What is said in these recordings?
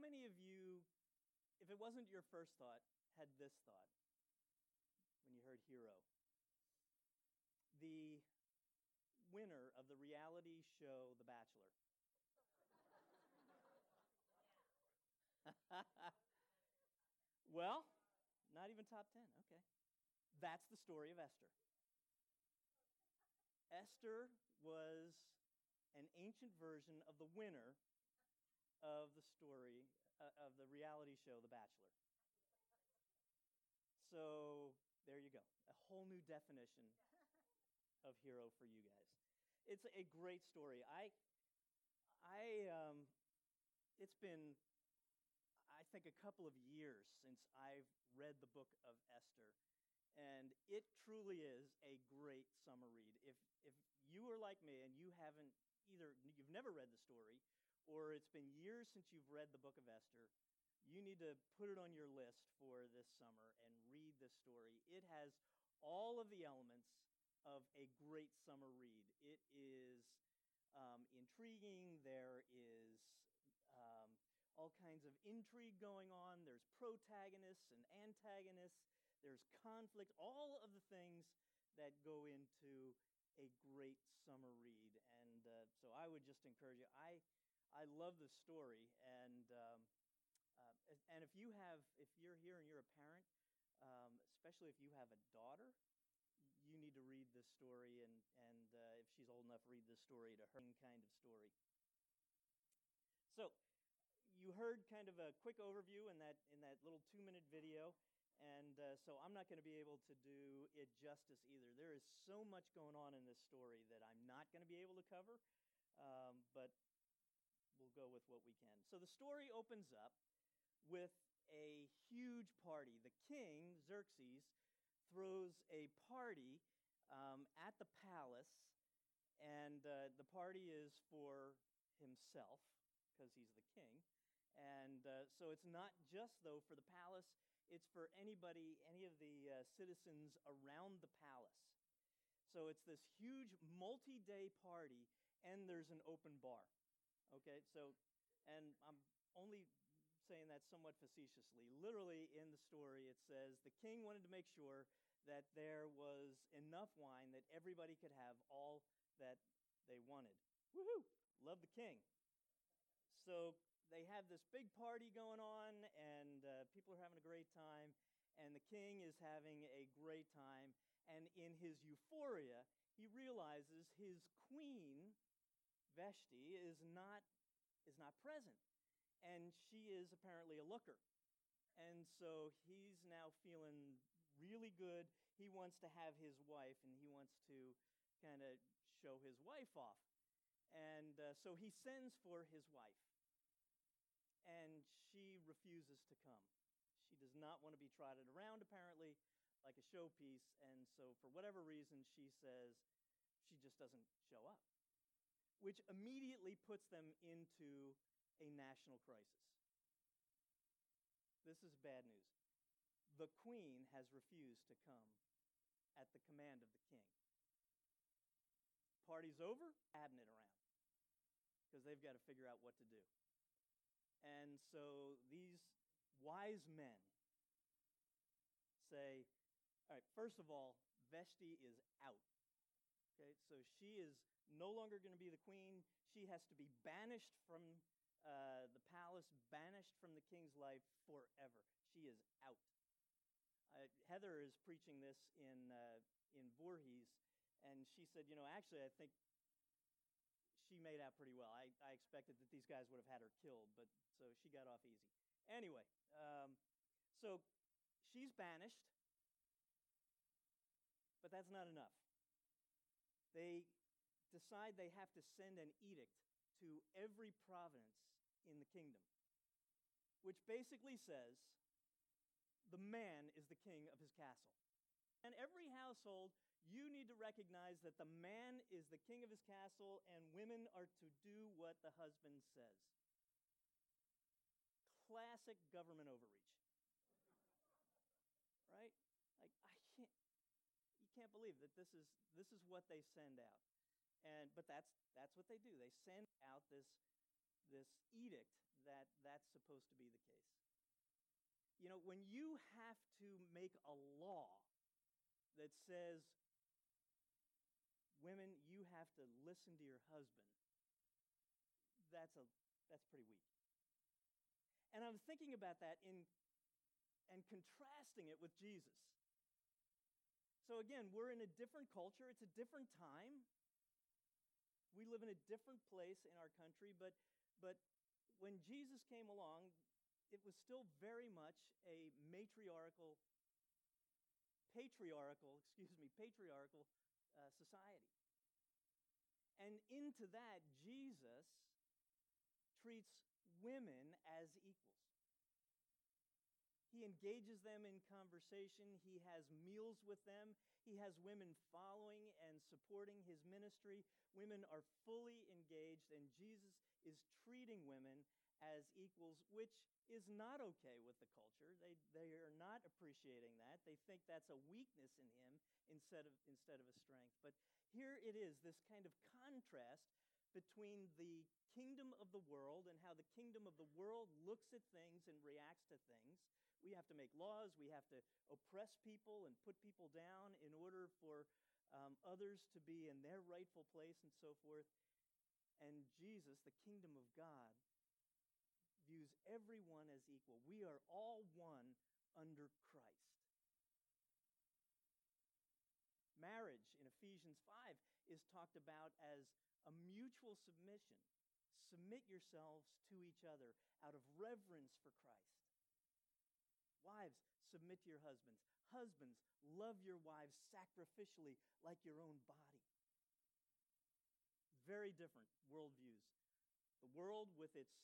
many of you, if it wasn't your first thought, had this thought when you heard hero? The winner of the reality show The Bachelor. well, not even top 10. Okay. That's the story of Esther. Esther was an ancient version of the winner of the story uh, of the reality show The Bachelor. So there you go. A whole new definition of hero for you guys. It's a great story. I, I, um, it's been, I think, a couple of years since I've read the book of Esther, and it truly is a great summer read. If if you are like me and you haven't either, you've never read the story, or it's been years since you've read the book of Esther, you need to put it on your list for this summer and read this story. It has all of the elements of a great summer read. It is um, intriguing, there is um, all kinds of intrigue going on, there's protagonists and antagonists, there's conflict, all of the things that go into a great summer read. And uh, so I would just encourage you. I, I love the story, and um, uh, and if you have, if you're here and you're a parent, um, especially if you have a daughter, you need to read this story, and, and uh, if she's old enough, read this story to her kind of story. So, you heard kind of a quick overview in that, in that little two minute video, and uh, so I'm not going to be able to do it justice either. There is so much going on in this story that I'm not going to be able to cover, um, but go with what we can. So, the story opens up with a huge party. The king, Xerxes, throws a party um, at the palace, and uh, the party is for himself because he's the king. And uh, so it's not just, though, for the palace, it's for anybody, any of the uh, citizens around the palace. So it's this huge multi day party, and there's an open bar. Okay, so, and I'm only saying that somewhat facetiously. Literally, in the story, it says the king wanted to make sure that there was enough wine that everybody could have all that they wanted. Woohoo! Love the king. So they have this big party going on, and uh, people are having a great time, and the king is having a great time. And in his euphoria, he realizes his queen, Vashti, is not, is not present and she is apparently a looker. And so he's now feeling really good. He wants to have his wife, and he wants to kind of show his wife off. And uh, so he sends for his wife, and she refuses to come. She does not want to be trotted around, apparently, like a showpiece. And so, for whatever reason, she says she just doesn't show up, which immediately puts them into a national crisis. This is bad news. The queen has refused to come at the command of the king. Party's over, cabinet around because they've got to figure out what to do. And so these wise men say, all right, first of all, Vashti is out. Okay, so she is no longer going to be the queen. She has to be banished from uh, the palace, banished from the king's life forever. She is out. Uh, Heather is preaching this in, uh, in Voorhees, and she said, You know, actually, I think she made out pretty well. I, I expected that these guys would have had her killed, but so she got off easy. Anyway, um, so she's banished, but that's not enough. They decide they have to send an edict to every province in the kingdom, which basically says the man is the king of his castle. And every household, you need to recognize that the man is the king of his castle and women are to do what the husband says. Classic government overreach. right? Like, I can't, you can't believe that this is, this is what they send out. And, but that's, that's what they do. They send out this, this edict that that's supposed to be the case. You know, when you have to make a law that says, women, you have to listen to your husband, that's, a, that's pretty weak. And I'm thinking about that in, and contrasting it with Jesus. So, again, we're in a different culture, it's a different time. We live in a different place in our country, but, but when Jesus came along, it was still very much a matriarchal, patriarchal, excuse me, patriarchal uh, society. And into that, Jesus treats women as equals. He engages them in conversation. He has meals with them. He has women following and supporting his ministry. Women are fully engaged, and Jesus is treating women as equals, which is not okay with the culture. They, they are not appreciating that. They think that's a weakness in him instead of, instead of a strength. But here it is this kind of contrast between the kingdom of the world and how the kingdom of the world looks at things and reacts to things. We have to make laws, we have to oppress people and put people down in order for um, others to be in their rightful place and so forth. And Jesus, the kingdom of God, views everyone as equal. We are all one under Christ. Marriage in Ephesians 5 is talked about as a mutual submission. Submit yourselves to each other out of reverence for Christ. Wives, submit to your husbands. Husbands, love your wives sacrificially like your own body. Very different worldviews. The world, with its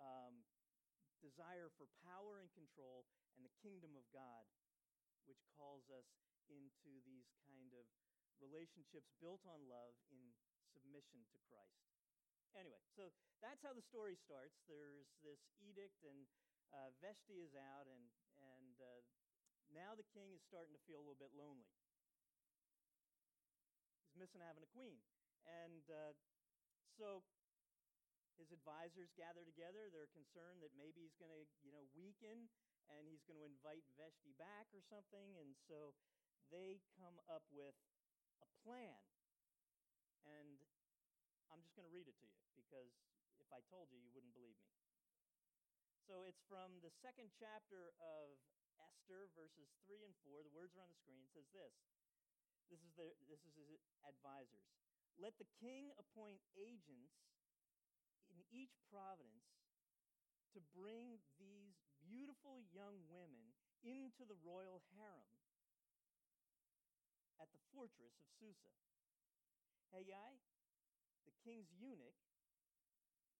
um, desire for power and control, and the kingdom of God, which calls us into these kind of relationships built on love in submission to Christ. Anyway, so that's how the story starts. There's this edict, and uh, Vashti is out, and uh, now the king is starting to feel a little bit lonely. He's missing having a queen. And uh, so his advisors gather together. They're concerned that maybe he's going to, you know, weaken and he's going to invite Vashti back or something. And so they come up with a plan and I'm just going to read it to you because if I told you, you wouldn't believe me. So it's from the second chapter of Esther, verses 3 and 4. The words are on the screen. Says this This is, the, this is his advisors. Let the king appoint agents in each province to bring these beautiful young women into the royal harem at the fortress of Susa Hegai, the king's eunuch,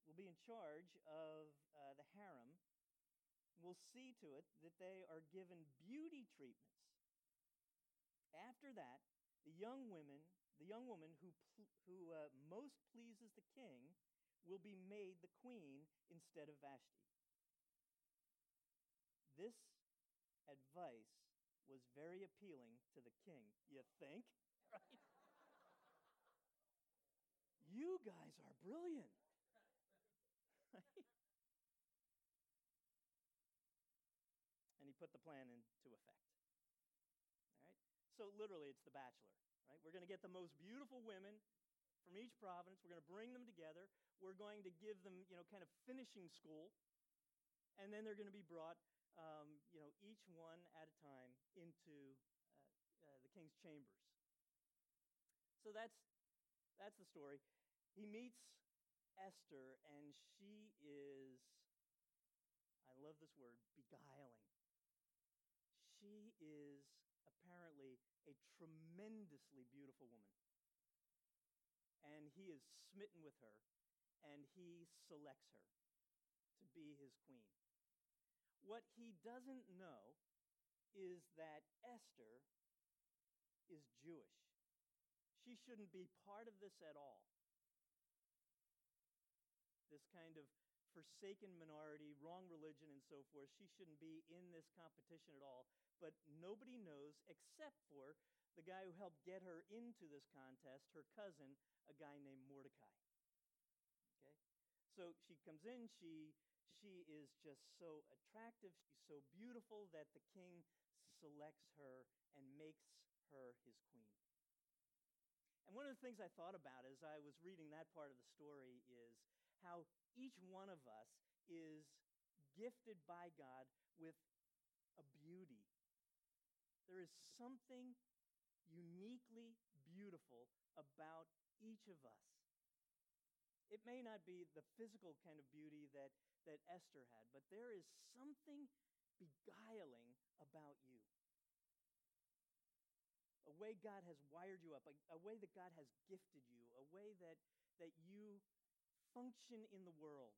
will be in charge of uh, the harem will see to it that they are given beauty treatments. After that, the young women, the young woman who, who uh, most pleases the king, will be made the queen instead of Vashti. This advice was very appealing to the king, you think? Right? You guys are brilliant. put the plan into effect. All right? So, literally, it's the bachelor, right? We're going to get the most beautiful women from each province. We're going to bring them together. We're going to give them, you know, kind of finishing school. And then they're going to be brought, um, you know, each one at a time into uh, uh, the king's chambers. So that's that's the story. He meets Esther, and she is, I love this word, beguiling. She is apparently a tremendously beautiful woman. And he is smitten with her, and he selects her to be his queen. What he doesn't know is that Esther is Jewish. She shouldn't be part of this at all. This kind of forsaken minority, wrong religion, and so forth. She shouldn't be in this competition at all. But nobody knows except for the guy who helped get her into this contest, her cousin, a guy named Mordecai. Okay? So she comes in, she she is just so attractive, she's so beautiful that the king selects her and makes her his queen. And one of the things I thought about as I was reading that part of the story is how each one of us is gifted by God with a beauty. There is something uniquely beautiful about each of us. It may not be the physical kind of beauty that, that Esther had, but there is something beguiling about you. A way God has wired you up, a, a way that God has gifted you, a way that, that you function in the world.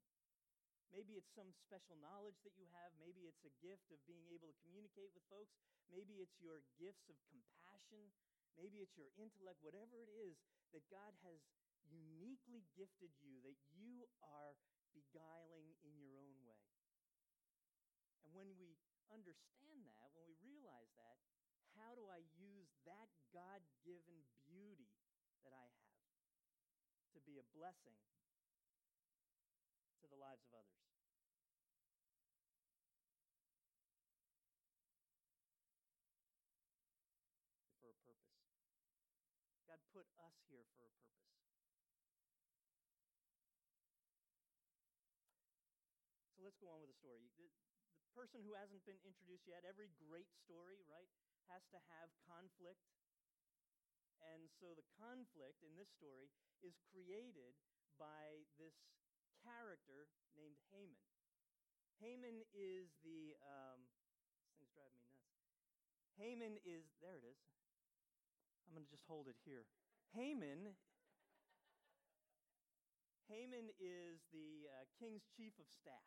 Maybe it's some special knowledge that you have. Maybe it's a gift of being able to communicate with folks. Maybe it's your gifts of compassion. Maybe it's your intellect, whatever it is that God has uniquely gifted you, that you are beguiling in your own way. And when we understand that, when we realize that, how do I use that God given beauty that I have to be a blessing to the lives of others? For a purpose. God put us here for a purpose. So let's go on with the story. The, the person who hasn't been introduced yet, every great story, right, has to have conflict. And so the conflict in this story is created by this character named Haman. Haman is the, um, this thing's driving me nuts. Haman is, there it is. I'm going to just hold it here. Haman, Haman is the uh, king's chief of staff.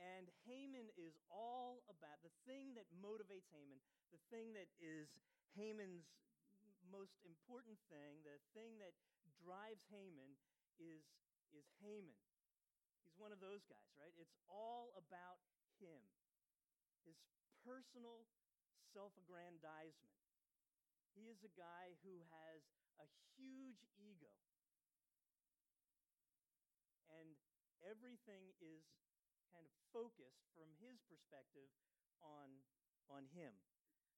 And Haman is all about the thing that motivates Haman, the thing that is Haman's most important thing, the thing that drives Haman is, is Haman. He's one of those guys, right? It's all about him, his personal self aggrandizement. He is a guy who has a huge ego. And everything is kind of focused from his perspective on, on him.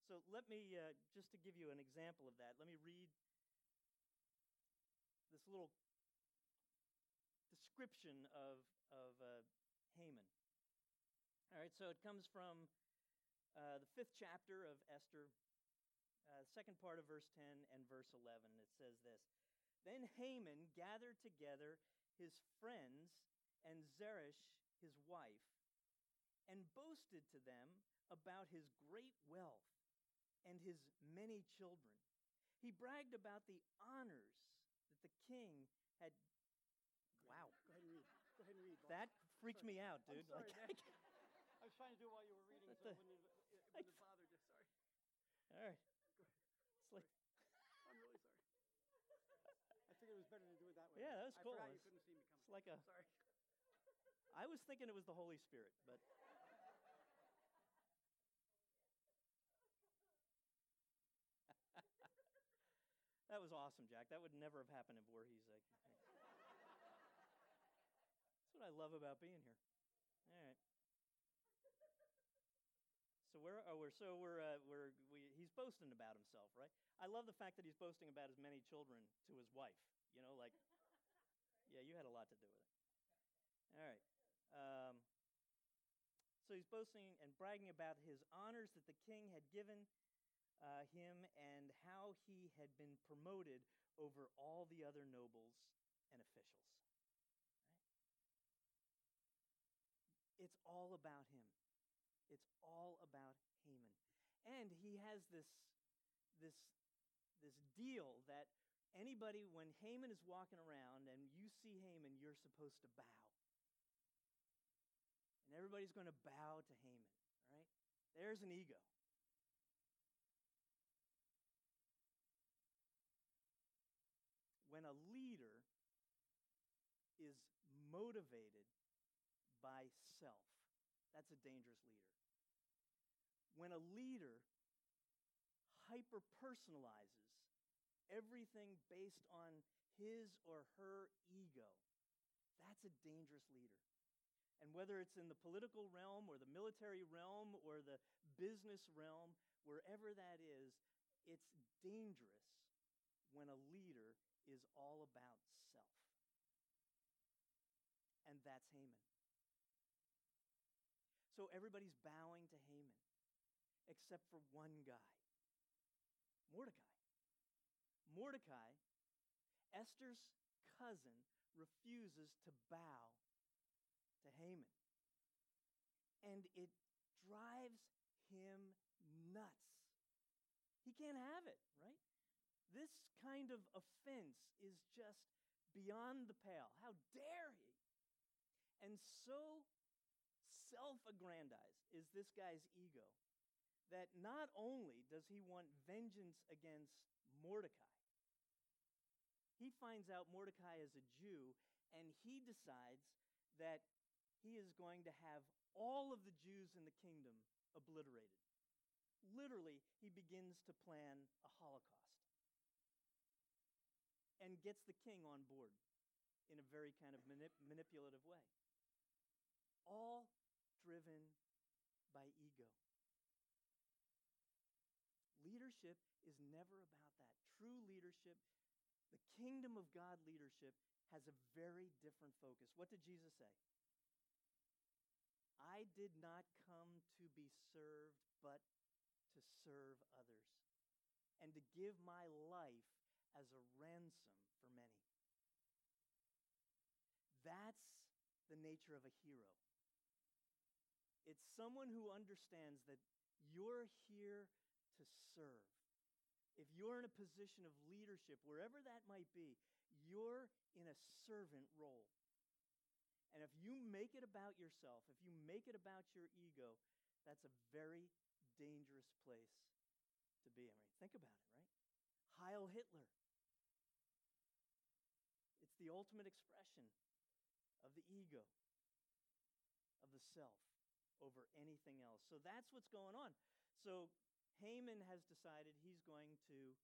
So let me, uh, just to give you an example of that, let me read this little description of, of uh, Haman. All right, so it comes from uh, the fifth chapter of Esther, uh, second part of verse 10 and verse 11. It says this Then Haman gathered together his friends and Zeresh his wife and boasted to them about his great wealth and his many children. He bragged about the honors that the king had. Wow. Go ahead and read. Go ahead and read. That freaked Sorry. me out, dude. sorry, Like. I was trying to do it while you were reading, so the- when it, it wouldn't th- bother you. Sorry. all right. Go ahead. It's like, I'm really sorry. I figured it was better to do it that way. Yeah, that was I cool. forgot you It's- couldn't see me coming. it's like a- Sorry. I was thinking it was the Holy Spirit, but. that was awesome, Jack. That would never have happened in Voorhees. Like, that's what I love about being here. All right. So we're, oh, we're so we're, uh, we're we, he's boasting about himself, right? I love the fact that he's boasting about his many children to his wife. You know, like, yeah, you had a lot to do with it. All right. Um, so he's boasting and bragging about his honors that the king had given uh, him and how he had been promoted over all the other nobles and officials. Right? It's all about him. It's all about Haman. And he has this, this, this deal that anybody, when Haman is walking around and you see Haman, you're supposed to bow. And everybody's going to bow to Haman, right? There's an ego. When a leader is motivated by self, that's a dangerous leader. When a leader hyper personalizes everything based on his or her ego, That's a dangerous leader. And whether it's in the political realm or the military realm or the business realm, wherever that is, it's dangerous when a leader is all about self. And that's Haman. So everybody's bowing to Haman, except for one guy Mordecai. Mordecai, Esther's cousin, refuses to bow to Haman. And it drives him nuts. He can't have it, right? This kind of offense is just beyond the pale. How dare he? And so self aggrandized is this guy's ego that not only does he want vengeance against Mordecai, he finds out Mordecai is a Jew and he decides that he is going to have all of the Jews in the kingdom obliterated. Literally, he begins to plan a Holocaust and gets the king on board in a very kind of manip- manipulative way. All driven by ego. Leadership is never about that. True leadership, the kingdom of God leadership, has a very different focus. What did Jesus say? I did not come to be served, but to serve others, and to give my life as a ransom for many. That's the nature of a hero. It's someone who understands that you're here to serve. If you're in a position of leadership, wherever that might be, you're in a servant role. And if you make it about yourself, if you make it about your ego, that's a very dangerous place to be. I mean, think about it, right? Heil Hitler. It's the ultimate expression of the ego, of the self, over anything else. So that's what's going on. So Haman has decided he's going to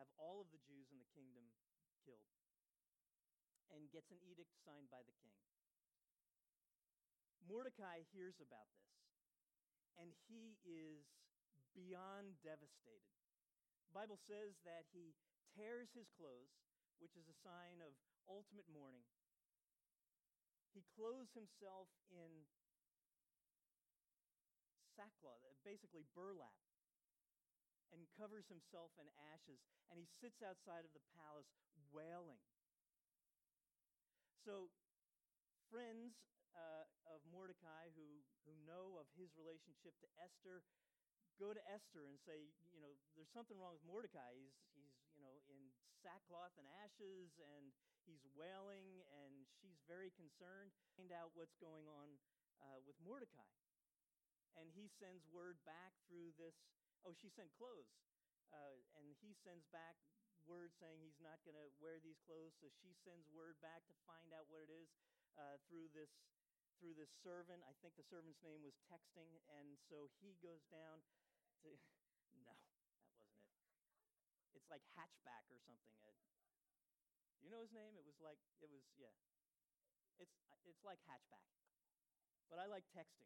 have all of the Jews in the kingdom killed and gets an edict signed by the king. Mordecai hears about this and he is beyond devastated. The Bible says that he tears his clothes, which is a sign of ultimate mourning. He clothes himself in sackcloth, basically burlap, and covers himself in ashes, and he sits outside of the palace wailing. So, friends uh, of Mordecai who, who know of his relationship to Esther go to Esther and say, you know, there's something wrong with Mordecai. He's, he's you know, in sackcloth and ashes, and he's wailing, and she's very concerned. Find out what's going on uh, with Mordecai. And he sends word back through this. Oh, she sent clothes. Uh, and he sends back word saying he's not going to wear these clothes. So she sends word back to find out what it is uh, through this through this servant. I think the servant's name was texting, and so he goes down to. no, that wasn't it. It's like hatchback or something. Do you know his name? It was like it was yeah. It's it's like hatchback, but I like texting.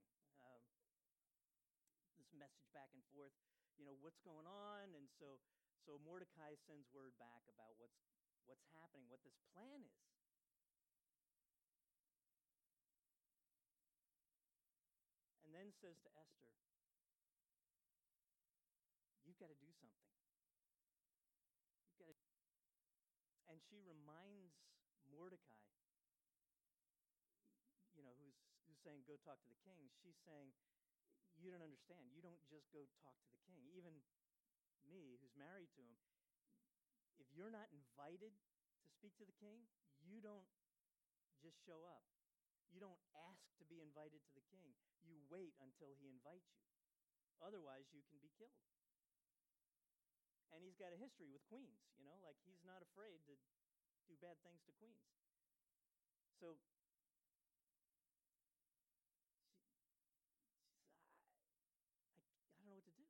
Message back and forth. You know what's going on, and so so Mordecai sends word back about what's what's happening, what this plan is. And then says to Esther, You've got to do something. You've got to. And she reminds Mordecai, you know, who's, who's saying, Go talk to the king. She's saying, You don't understand. You don't just go talk to the king. Even me, who's married to him, if you're not invited to speak to the king, you don't just show up. You don't ask to be invited to the king. You wait until he invites you. Otherwise, you can be killed. And he's got a history with queens, you know, like he's not afraid to do bad things to queens. So she, she says, I, I, I don't know what to do.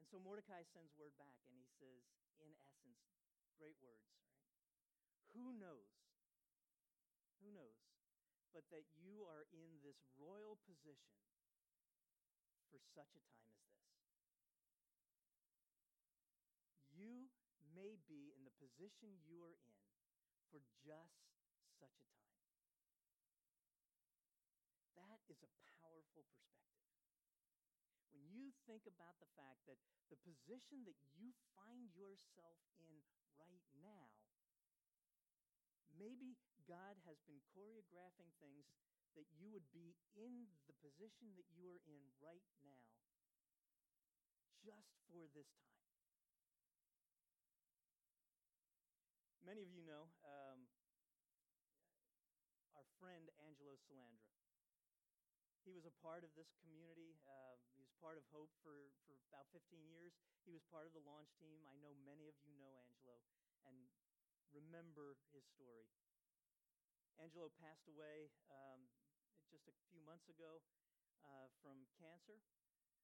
And Mordecai sends word back and he says, in essence, great words, right? Who knows Who knows? but that you are in this royal position for such a time as this. You may be in the position you are in for just such a time. That is a powerful perspective. You think about the fact that the position that you find yourself in right now, maybe God has been choreographing things that you would be in the position that you are in right now just for this time. Many of you know um, our friend Angelo Salandra. He was a part of this community. Uh, he was part of Hope for, for about 15 years. He was part of the launch team. I know many of you know Angelo and remember his story. Angelo passed away um, just a few months ago uh, from cancer.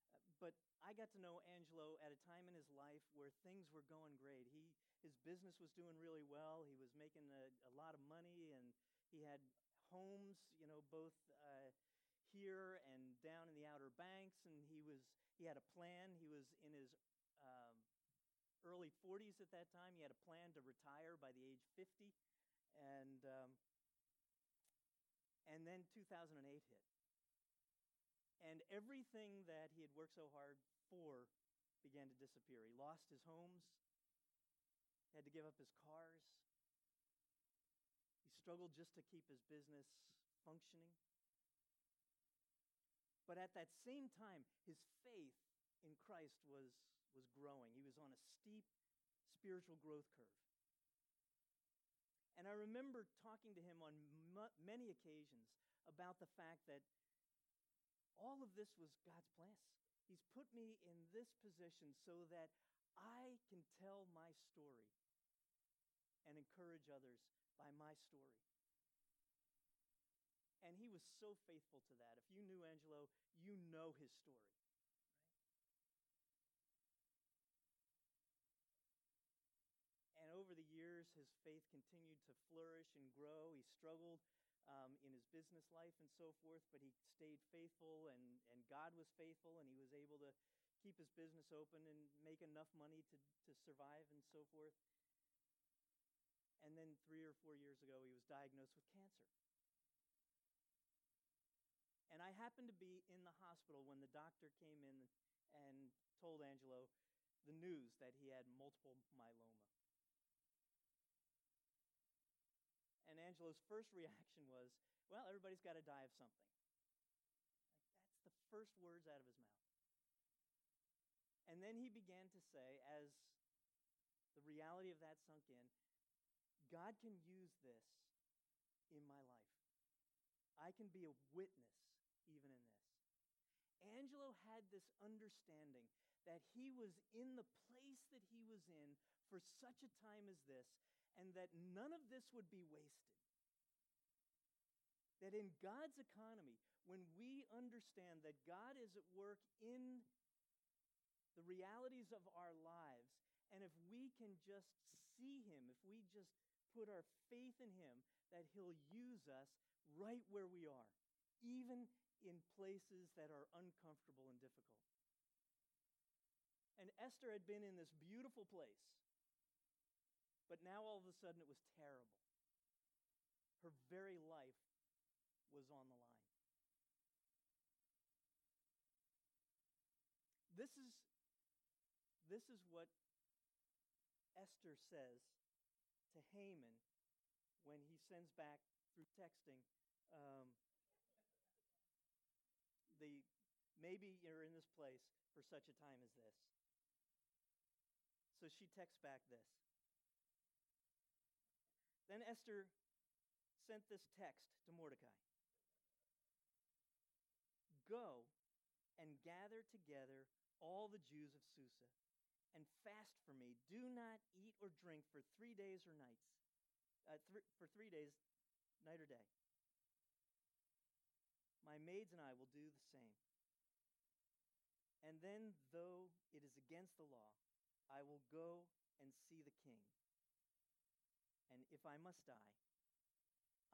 Uh, but I got to know Angelo at a time in his life where things were going great. He, his business was doing really well. He was making a, a lot of money, and he had homes, you know, both uh, here and down in the Outer Banks, and he was he had a plan. He was in his um, early 40s at that time. He had a plan to retire by the age 50, and um, and then 2008 hit, and everything that he had worked so hard for began to disappear. He lost his homes. Had to give up his cars. He struggled just to keep his business functioning. But at that same time, his faith in Christ was, was growing. He was on a steep spiritual growth curve. And I remember talking to him on many occasions about the fact that all of this was God's plan. He's put me in this position so that I can tell my story and encourage others by my story. And he was so faithful to that. If you knew Angelo, you know his story. Right? And over the years, his faith continued to flourish and grow. He struggled um, in his business life and so forth, but he stayed faithful, and, and God was faithful, and he was able to keep his business open and make enough money to, to survive and so forth. And then three or four years ago, he was diagnosed with cancer. Happened to be in the hospital when the doctor came in and told Angelo the news that he had multiple myeloma. And Angelo's first reaction was, Well, everybody's got to die of something. Like, that's the first words out of his mouth. And then he began to say, as the reality of that sunk in, God can use this in my life. I can be a witness even in this. Angelo had this understanding that he was in the place that he was in for such a time as this, and that none of this would be wasted. That in God's economy, when we understand that God is at work in the realities of our lives, and if we can just see Him, if we just put our faith in Him, that He'll use us right where we are, even in places that are uncomfortable and difficult. And Esther had been in this beautiful place, but now all of a sudden it was terrible. Her very life was on the line. This is, this is what Esther says to Haman when he sends back through texting um, the maybe you're in this place for such a time as this. So she texts back this. Then Esther sent this text to Mordecai Go and gather together all the Jews of Susa and fast for me. Do not eat or drink for three days or nights, uh, th- for three days, night or day. My maids and I will do the same. And then, though it is against the law, I will go and see the king. And if I must die,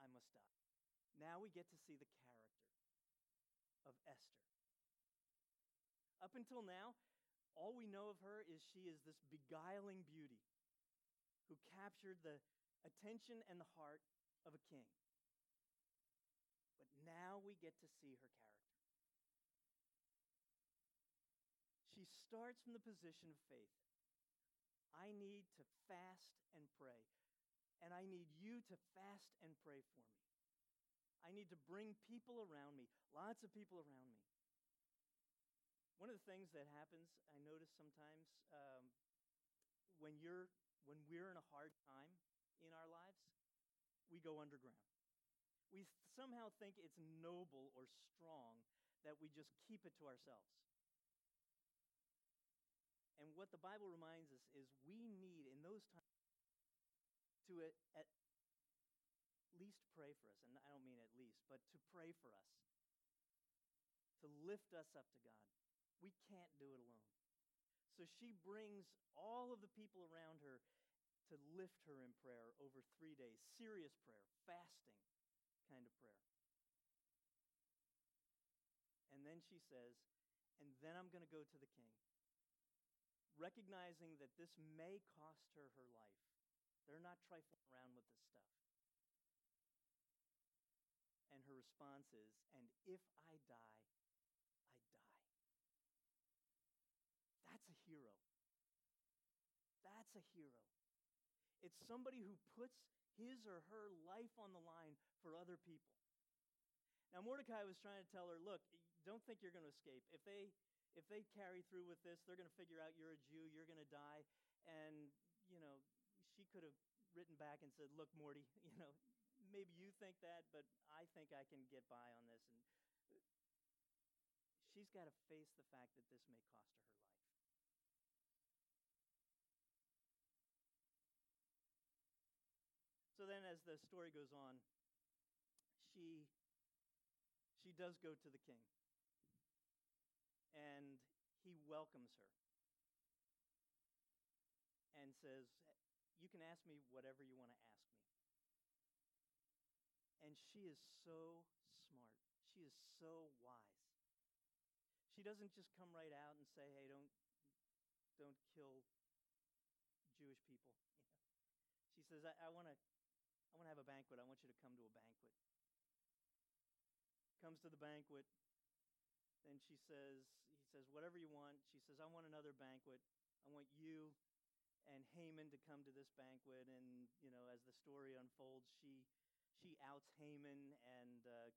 I must die. Now we get to see the character of Esther. Up until now, all we know of her is she is this beguiling beauty who captured the attention and the heart of a king. But now we get to see her character. Starts from the position of faith. I need to fast and pray, and I need you to fast and pray for me. I need to bring people around me, lots of people around me. One of the things that happens, I notice sometimes, um, when you're when we're in a hard time in our lives, we go underground. We somehow think it's noble or strong that we just keep it to ourselves. And what the Bible reminds us is we need in those times to at, least pray for us. And I don't mean at least, but to pray for us, to lift us up to God. We can't do it alone. So she brings all of the people around her to lift her in prayer over three days serious prayer, fasting kind of prayer. And then she says, and then I'm going to go to the king, recognizing that this may cost her her life. They're not trifling around with this stuff. And her response is, and if I die, I die. That's a hero. That's a hero. It's somebody who puts his or her life on the line for other people. Now, Mordecai was trying to tell her, look, don't think you're going to escape. If they, if they carry through with this, they're going to figure out you're a Jew, you're going to die. And, you know, she could have written back and said, look, Morty, you know, maybe you think that, but I think I can get by on this. And uh, she's got to face the fact that this may cost her her life. So then, as the story goes on, she, she does go to the king. And he welcomes her and says, You can ask me whatever you want to ask me. And she is so smart. She is so wise. She doesn't just come right out and say, Hey, don't, don't kill Jewish people. You know? She says, I, I want to I want to have a banquet. I want you to come to a banquet. Comes to the banquet. Then she says, says, whatever you want. She says, I want another banquet. I want you and Haman to come to this banquet. And, you know, as the story unfolds, she, she outs Haman and uh,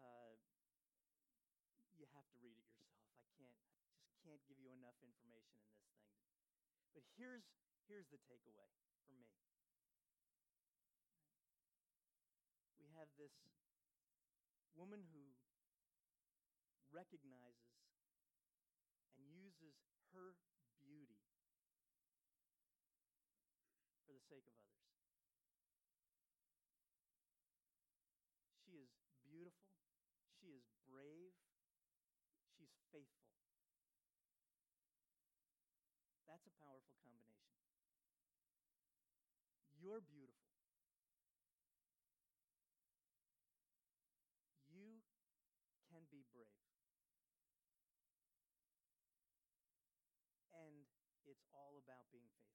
uh, you have to read it yourself. I can't, I just can't give you enough information in this thing. But here's, here's the takeaway for me. we have this woman who recognizes and uses her beauty for the sake of others. She is beautiful. She is brave. She's faithful. That's a powerful combination. You're beautiful. you can be brave. And it's all about being faithful.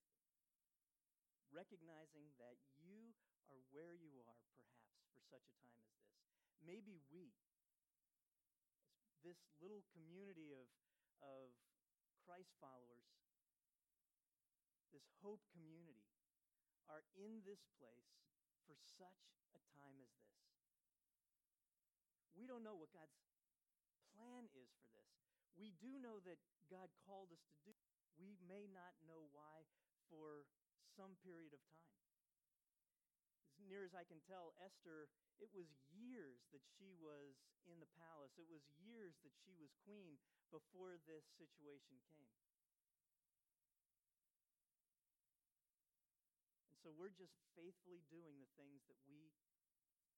Recognizing that you are where you are, perhaps, for such a time as this. Maybe we, this little community of, of Christ followers, this hope community, are in this place for such a time as this. We don't know what God's plan is for this. We do know that God called us to do. We may not know why for some period of time. As near as I can tell, Esther, it was years that she was in the palace. It was years that she was queen before this situation came. And so we're just faithfully doing the things that we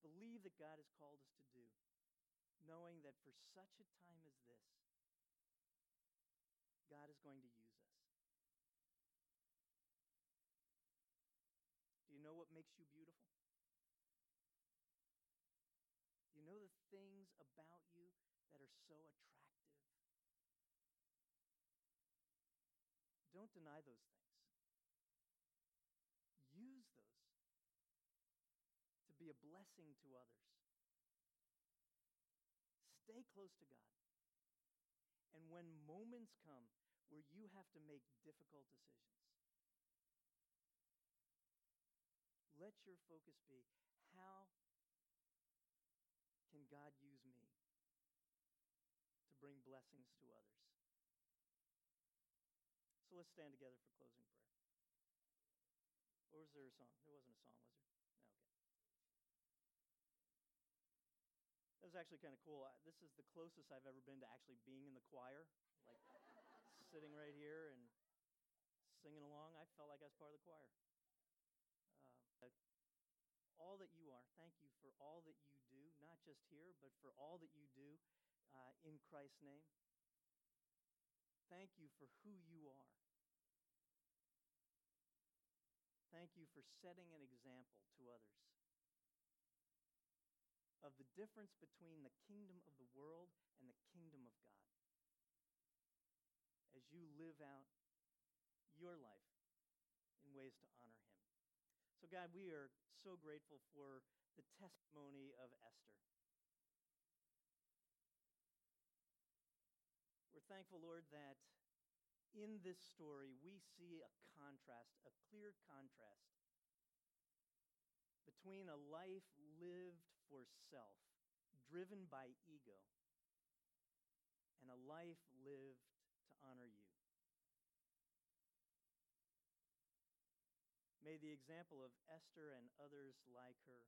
believe that God has called us to do knowing that for such a time as this, God is going to use us. Do you know makes you beautiful? things about you that are so attractive. Don't deny those things. Use those to be a blessing to others. Stay close to God. And when moments come where you have to make difficult decisions, let your focus be how can God use me to bring blessings to others? So let's stand together for closing prayer. Or was there a song? There wasn't a song, was there? No, okay. That was actually kind of cool. This is the closest I've ever been to actually being in the choir, like sitting right here and singing along. I felt like I was part of the choir. Uh, all that you are, thank you for all that you do, not just here, but for all that you do uh, in Christ's name. Thank you for who you are. Thank you for setting an example to others of the difference between the kingdom of the world and the kingdom of God. As you live out your life in ways to honor Him. So, God, we are so grateful for the testimony of Esther. We're thankful, Lord, that in this story we see a contrast, a clear contrast between a life lived for self, driven by ego, and a life lived to honor you. May the example of Esther and others like her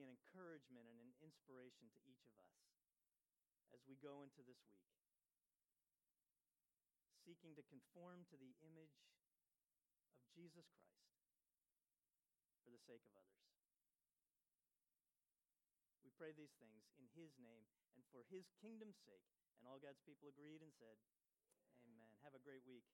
an encouragement and an inspiration to each of us as we go into this week, seeking to conform to the image of Jesus Christ for the sake of others. We pray these things in His name and for His kingdom's sake. And all God's people agreed and said, Amen. Have a great week.